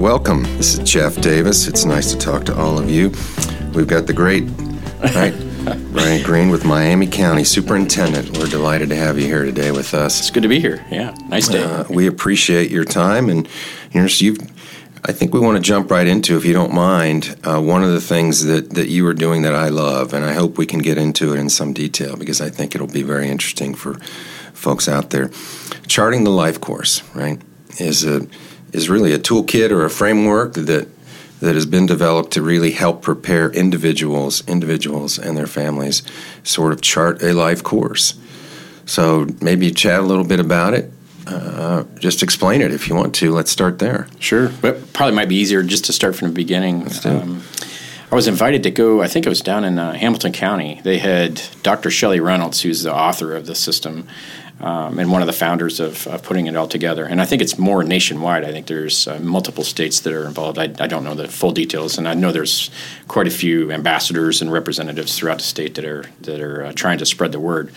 welcome. This is Jeff Davis. It's nice to talk to all of you. We've got the great, right, Brian Green with Miami County Superintendent. We're delighted to have you here today with us. It's good to be here. Yeah, nice day. Uh, we appreciate your time, and you know, so you've. I think we want to jump right into, if you don't mind, uh, one of the things that, that you are doing that I love, and I hope we can get into it in some detail because I think it'll be very interesting for folks out there. Charting the life course, right, is a is really a toolkit or a framework that that has been developed to really help prepare individuals, individuals and their families, sort of chart a life course. So maybe chat a little bit about it. Uh, just explain it if you want to. Let's start there. Sure, but probably might be easier just to start from the beginning. Let's do it. Um, I was invited to go. I think it was down in uh, Hamilton County. They had Dr. Shelley Reynolds, who's the author of the system, um, and one of the founders of, of putting it all together. And I think it's more nationwide. I think there's uh, multiple states that are involved. I, I don't know the full details, and I know there's quite a few ambassadors and representatives throughout the state that are that are uh, trying to spread the word.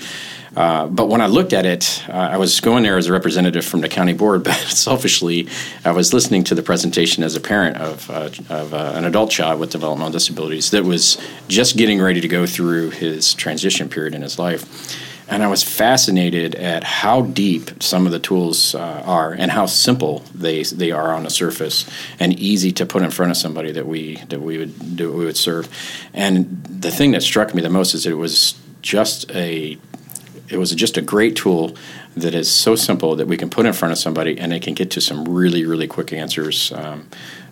Uh, but when I looked at it, uh, I was going there as a representative from the county board, but selfishly, I was listening to the presentation as a parent of, uh, of uh, an adult child with developmental disabilities that was just getting ready to go through his transition period in his life. And I was fascinated at how deep some of the tools uh, are and how simple they they are on the surface and easy to put in front of somebody that we that we would do we would serve. And the thing that struck me the most is it was just a it was just a great tool that is so simple that we can put in front of somebody and they can get to some really really quick answers um,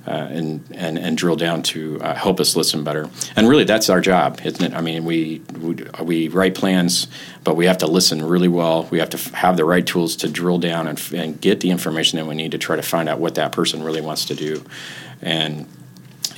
uh, and, and and drill down to uh, help us listen better. And really that's our job isn't it? I mean we, we we write plans but we have to listen really well. We have to f- have the right tools to drill down and, f- and get the information that we need to try to find out what that person really wants to do. And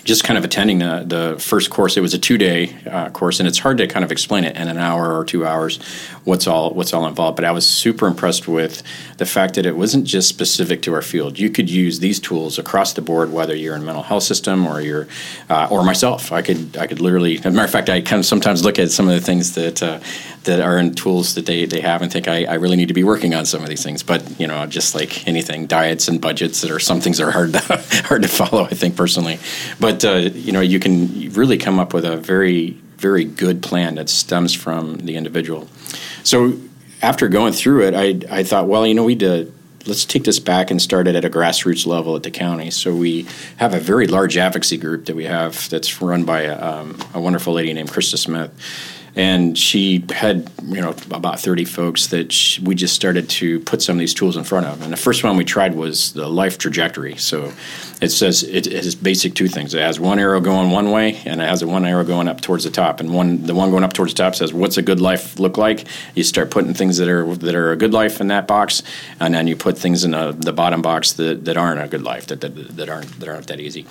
just kind of attending the, the first course. It was a two day uh, course, and it's hard to kind of explain it in an hour or two hours what's all what's all involved. But I was super impressed with the fact that it wasn't just specific to our field. You could use these tools across the board, whether you're in mental health system or you're uh, or myself. I could I could literally. As a matter of fact, I kind of sometimes look at some of the things that uh, that are in tools that they, they have and think I, I really need to be working on some of these things. But you know, just like anything, diets and budgets that are some things are hard to, hard to follow. I think personally, but uh, you know, you can really come up with a very very good plan that stems from the individual. So after going through it, I I thought, well, you know, we did let's take this back and start it at a grassroots level at the county. So we have a very large advocacy group that we have that's run by a, um, a wonderful lady named Krista Smith. And she had, you know, about 30 folks that she, we just started to put some of these tools in front of. And the first one we tried was the life trajectory. So it says it, it is basic two things. It has one arrow going one way, and it has a one arrow going up towards the top. And one, the one going up towards the top says, "What's a good life look like?" You start putting things that are that are a good life in that box, and then you put things in the, the bottom box that, that aren't a good life, that, that that aren't that aren't that easy.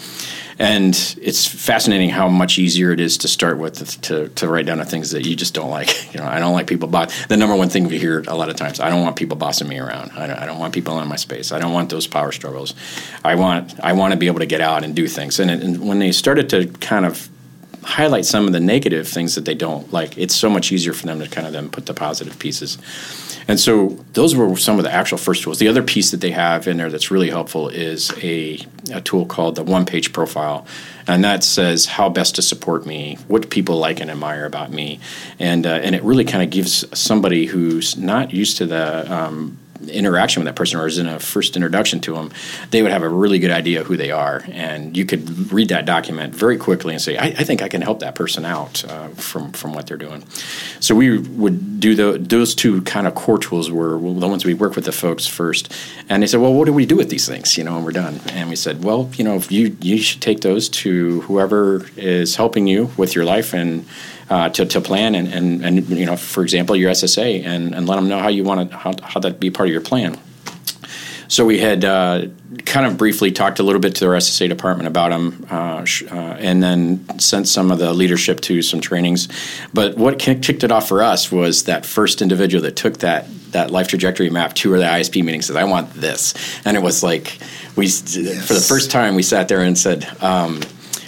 And it's fascinating how much easier it is to start with to, to write down the things that you just don't like. You know, I don't like people boss. The number one thing we hear a lot of times, I don't want people bossing me around. I don't, I don't want people in my space. I don't want those power struggles. I want I want to be able to get out and do things. And, it, and when they started to kind of highlight some of the negative things that they don't like, it's so much easier for them to kind of then put the positive pieces. And so those were some of the actual first tools. The other piece that they have in there that's really helpful is a, a tool called the one page profile. And that says how best to support me, what people like and admire about me. And, uh, and it really kind of gives somebody who's not used to the um, interaction with that person or is in a first introduction to them, they would have a really good idea who they are. And you could read that document very quickly and say, I, I think I can help that person out uh, from, from what they're doing. So we would do the, those two kind of core tools were the ones we work with the folks first. And they said, well, what do we do with these things? You know, and we're done. And we said, well, you know, you, you should take those to whoever is helping you with your life and uh, to, to plan and, and, and, you know, for example, your SSA and, and let them know how you want to, how, how that be part of your plan. So we had uh, kind of briefly talked a little bit to our SSA department about them, uh, sh- uh, and then sent some of the leadership to some trainings. But what kicked it off for us was that first individual that took that that life trajectory map to the ISP meeting said, "I want this," and it was like we, yes. for the first time, we sat there and said. Um,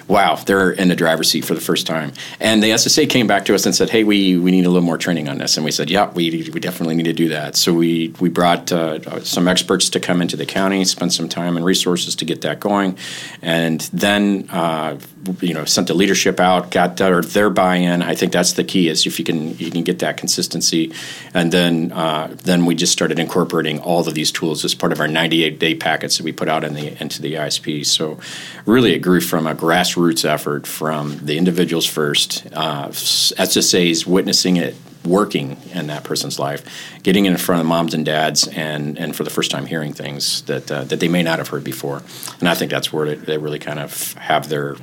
wow, they're in the driver's seat for the first time. And the SSA came back to us and said, hey, we, we need a little more training on this. And we said, yeah, we, we definitely need to do that. So we, we brought uh, some experts to come into the county, spend some time and resources to get that going. And then, uh, you know, sent the leadership out, got their, their buy-in. I think that's the key is if you can you can get that consistency. And then uh, then we just started incorporating all of these tools as part of our 98 day packets that we put out in the into the ISP. So really, it grew from a grassroots effort from the individuals first, uh, SSAs witnessing it working in that person's life, getting in front of moms and dads, and, and for the first time hearing things that uh, that they may not have heard before. And I think that's where they really kind of have their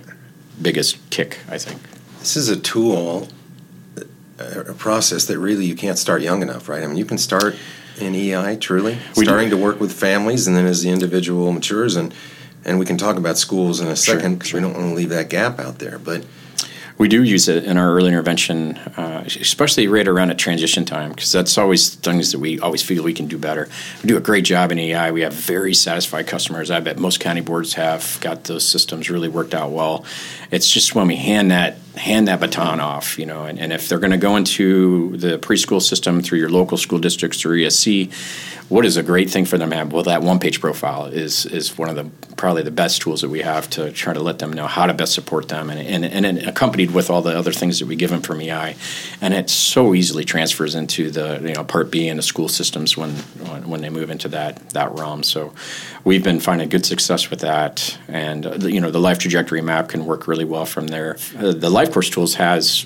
biggest kick. I think this is a tool, a process that really you can't start young enough, right? I mean, you can start in EI truly, we starting do. to work with families, and then as the individual matures and and we can talk about schools in a second because sure, sure. we don't want to leave that gap out there. But we do use it in our early intervention, uh, especially right around at transition time, because that's always things that we always feel we can do better. We do a great job in EI. We have very satisfied customers. I bet most county boards have got those systems really worked out well. It's just when we hand that hand that baton off, you know, and, and if they're going to go into the preschool system through your local school districts through ESC, what is a great thing for them to have? Well, that one page profile is is one of the probably the best tools that we have to try to let them know how to best support them, and and, and accompanied with all the other things that we give them from EI, and it so easily transfers into the you know Part B and the school systems when when, when they move into that that realm. So we've been finding good success with that, and uh, you know the life trajectory map can work really well from there. Uh, the life course tools has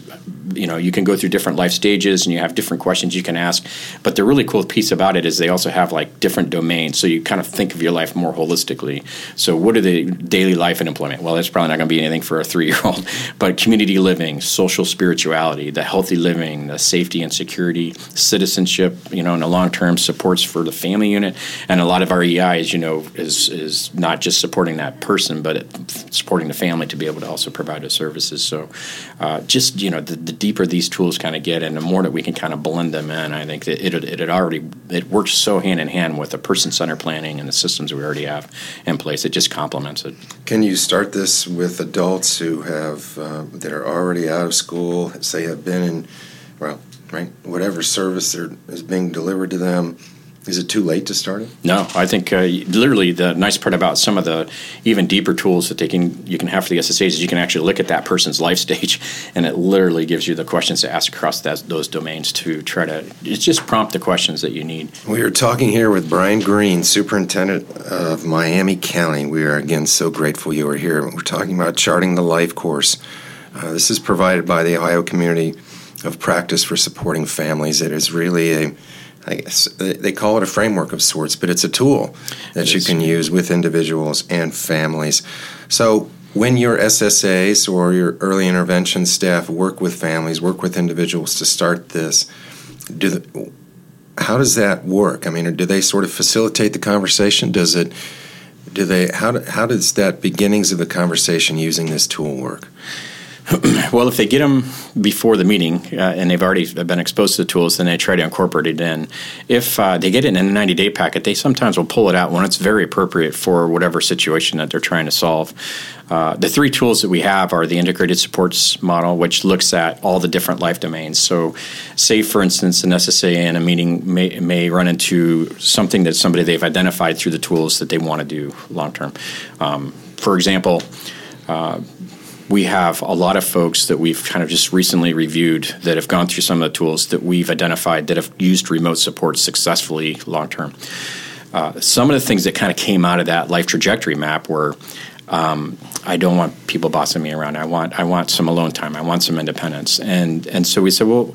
you know you can go through different life stages and you have different questions you can ask but the really cool piece about it is they also have like different domains so you kind of think of your life more holistically. So what are the daily life and employment? Well that's probably not going to be anything for a three-year-old but community living social spirituality the healthy living the safety and security citizenship you know and the long-term supports for the family unit. And a lot of our ei as you know is is not just supporting that person but supporting the family to be able to also provide the services. So uh, just you know the, the deeper these tools kind of get, and the more that we can kind of blend them in, I think that it it, already it works so hand in hand with the person centered planning and the systems we already have in place. It just complements it. Can you start this with adults who have uh, that are already out of school, say have been in, well, right, whatever service is being delivered to them? Is it too late to start it? No, I think uh, literally the nice part about some of the even deeper tools that they can you can have for the SSAs is you can actually look at that person's life stage, and it literally gives you the questions to ask across that, those domains to try to it's just prompt the questions that you need. We are talking here with Brian Green, Superintendent of Miami County. We are again so grateful you are here. We're talking about charting the life course. Uh, this is provided by the Ohio Community of Practice for Supporting Families. It is really a I guess they call it a framework of sorts, but it's a tool that you can use with individuals and families. So when your SSAs or your early intervention staff work with families, work with individuals to start this, do the, how does that work? I mean, do they sort of facilitate the conversation? Does it? Do they? How how does that beginnings of the conversation using this tool work? well, if they get them before the meeting uh, and they've already been exposed to the tools, then they try to incorporate it in. If uh, they get it in a 90 day packet, they sometimes will pull it out when it's very appropriate for whatever situation that they're trying to solve. Uh, the three tools that we have are the integrated supports model, which looks at all the different life domains. So, say for instance, an SSA in a meeting may, may run into something that somebody they've identified through the tools that they want to do long term. Um, for example, uh, we have a lot of folks that we've kind of just recently reviewed that have gone through some of the tools that we've identified that have used remote support successfully long term. Uh, some of the things that kind of came out of that life trajectory map were um, I don't want people bossing me around. I want I want some alone time. I want some independence. And and so we said, well,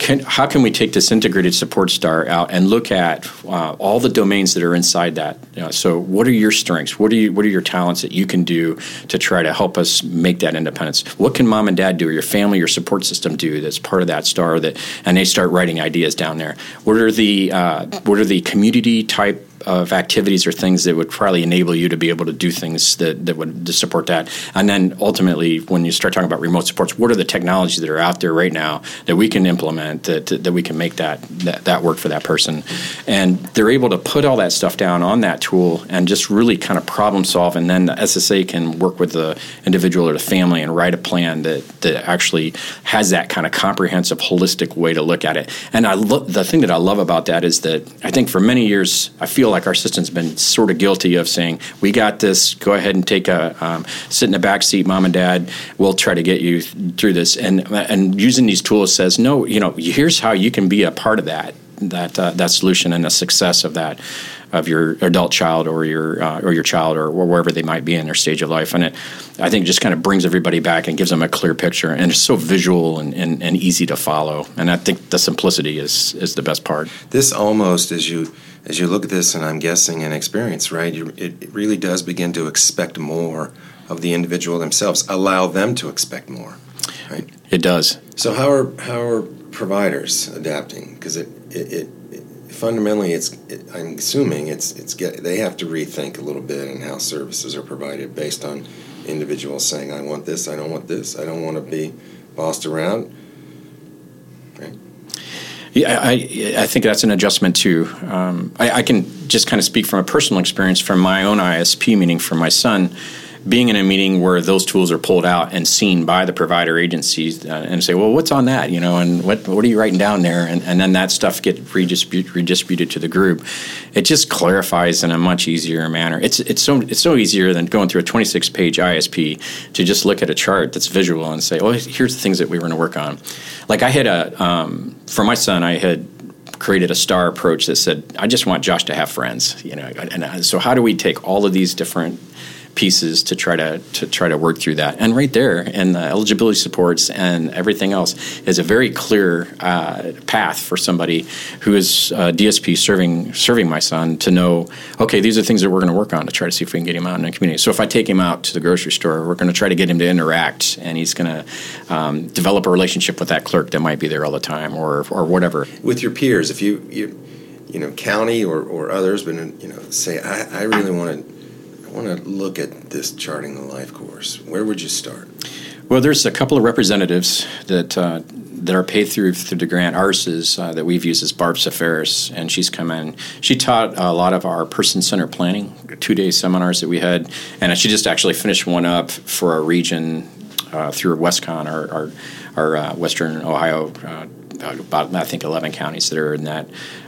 can, how can we take this integrated support star out and look at uh, all the domains that are inside that? You know, so, what are your strengths? What are you, what are your talents that you can do to try to help us make that independence? What can mom and dad do, or your family, your support system do that's part of that star? That and they start writing ideas down there. What are the uh, what are the community type of activities or things that would probably enable you to be able to do things that, that would support that. And then ultimately, when you start talking about remote supports, what are the technologies that are out there right now that we can implement that, that we can make that, that, that work for that person? And they're able to put all that stuff down on that tool and just really kind of problem solve. And then the SSA can work with the individual or the family and write a plan that, that actually has that kind of comprehensive, holistic way to look at it. And I lo- the thing that I love about that is that I think for many years, I feel like our system's been sort of guilty of saying, "We got this. Go ahead and take a um, sit in the back seat, mom and dad. We'll try to get you through this." And and using these tools says, "No, you know, here's how you can be a part of that." That uh, that solution and the success of that of your adult child or your uh, or your child or, or, wherever they might be in their stage of life. And it, I think, just kind of brings everybody back and gives them a clear picture. And it's so visual and, and, and easy to follow. And I think the simplicity is is the best part. This almost, as you as you look at this, and I'm guessing an experience, right? You, it, it really does begin to expect more of the individual themselves. Allow them to expect more, right? It does. So how are how are providers adapting? Because it, it, it fundamentally, it's it, I'm assuming it's it's get they have to rethink a little bit in how services are provided based on individuals saying, "I want this, I don't want this, I don't want to be bossed around." Right? Yeah, I, I think that's an adjustment too. Um, I, I can just kind of speak from a personal experience from my own ISP, meaning for my son being in a meeting where those tools are pulled out and seen by the provider agencies uh, and say, well, what's on that? You know, and what what are you writing down there? And, and then that stuff get redistribute, redistributed to the group. It just clarifies in a much easier manner. It's it's so it's so easier than going through a 26 page ISP to just look at a chart that's visual and say, oh, here's the things that we were going to work on. Like I had a um, for my son, I had created a star approach that said, I just want Josh to have friends, you know. And uh, so, how do we take all of these different pieces to try to to try to work through that. And right there, and the eligibility supports and everything else is a very clear uh, path for somebody who is uh, DSP serving serving my son to know. Okay, these are things that we're going to work on to try to see if we can get him out in the community. So if I take him out to the grocery store, we're going to try to get him to interact, and he's going to um, develop a relationship with that clerk that might be there all the time, or or whatever. With your peers, if you you you know county or, or others, but you know say I, I really want to I want to look at this charting the life course. Where would you start? Well, there's a couple of representatives that uh, that are paid through through the grant. Ours is uh, that we've used is Barb Sapharas, and she's come in. She taught a lot of our person centered planning two day seminars that we had, and she just actually finished one up for our region uh, through WestCon, our our, our uh, Western Ohio uh, about I think 11 counties that are in that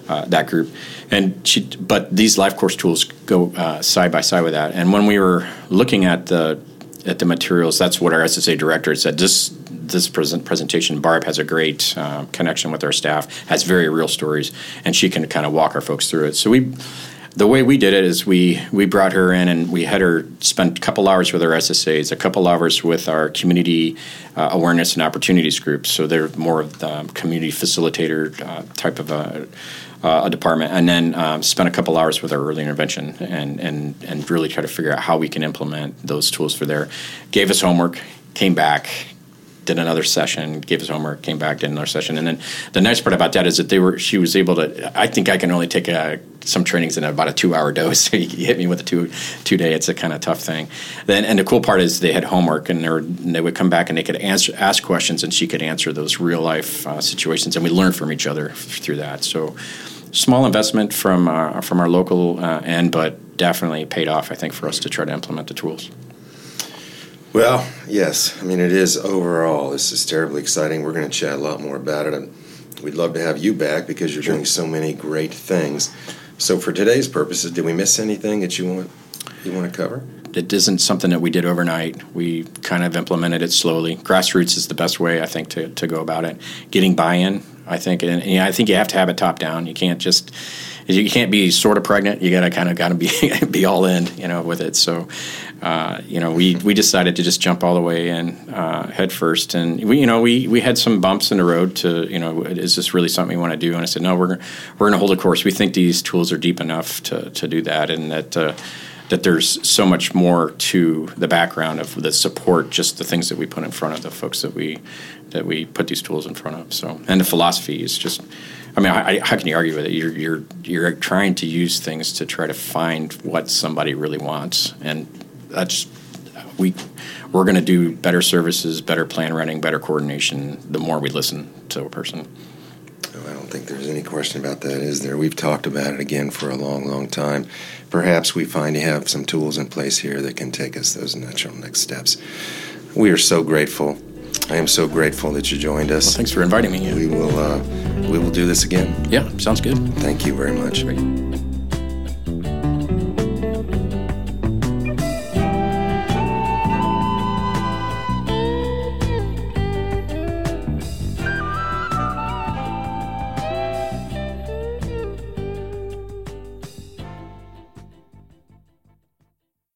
uh, that group. And she, but these life course tools go uh, side by side with that. And when we were looking at the at the materials, that's what our SSA director said. This this present presentation, Barb has a great uh, connection with our staff, has very real stories, and she can kind of walk our folks through it. So we the way we did it is we we brought her in and we had her spend a couple hours with our SSAs, a couple hours with our community uh, awareness and opportunities groups. So they're more of the community facilitator uh, type of a, uh, a, department, and then um, spent a couple hours with our early intervention and and and really try to figure out how we can implement those tools for there. Gave us homework, came back, did another session, gave us homework, came back, did another session, and then the nice part about that is that they were she was able to. I think I can only take a, some trainings in about a two hour dose. So you hit me with a two two day. It's a kind of tough thing. Then and the cool part is they had homework and they, were, they would come back and they could answer ask questions and she could answer those real life uh, situations and we learned from each other through that. So small investment from uh, from our local uh, end, but definitely paid off. I think for us to try to implement the tools. Well, yes. I mean, it is overall. This is terribly exciting. We're going to chat a lot more about it. And we'd love to have you back because you're sure. doing so many great things. So, for today's purposes, did we miss anything that you want you want to cover? It isn't something that we did overnight. We kind of implemented it slowly. Grassroots is the best way, I think, to, to go about it. Getting buy-in, I think, and, and I think you have to have it top down. You can't just you can't be sort of pregnant. You gotta kind of gotta be be all in, you know, with it. So uh, you know, we, we decided to just jump all the way in uh, head first, and we you know we, we had some bumps in the road to you know is this really something we want to do? And I said no, we're we're to hold a course. We think these tools are deep enough to, to do that, and that uh, that there's so much more to the background of the support, just the things that we put in front of the folks that we that we put these tools in front of. So and the philosophy is just I mean, I, how can you argue with it? You're you're you're trying to use things to try to find what somebody really wants, and that's we we're going to do better services, better plan running, better coordination. The more we listen to a person. I don't think there's any question about that, is there? We've talked about it again for a long, long time. Perhaps we finally have some tools in place here that can take us those natural next steps. We are so grateful. I am so grateful that you joined us. Well, thanks for inviting me. We will uh, we will do this again. Yeah, sounds good. Thank you very much. Great.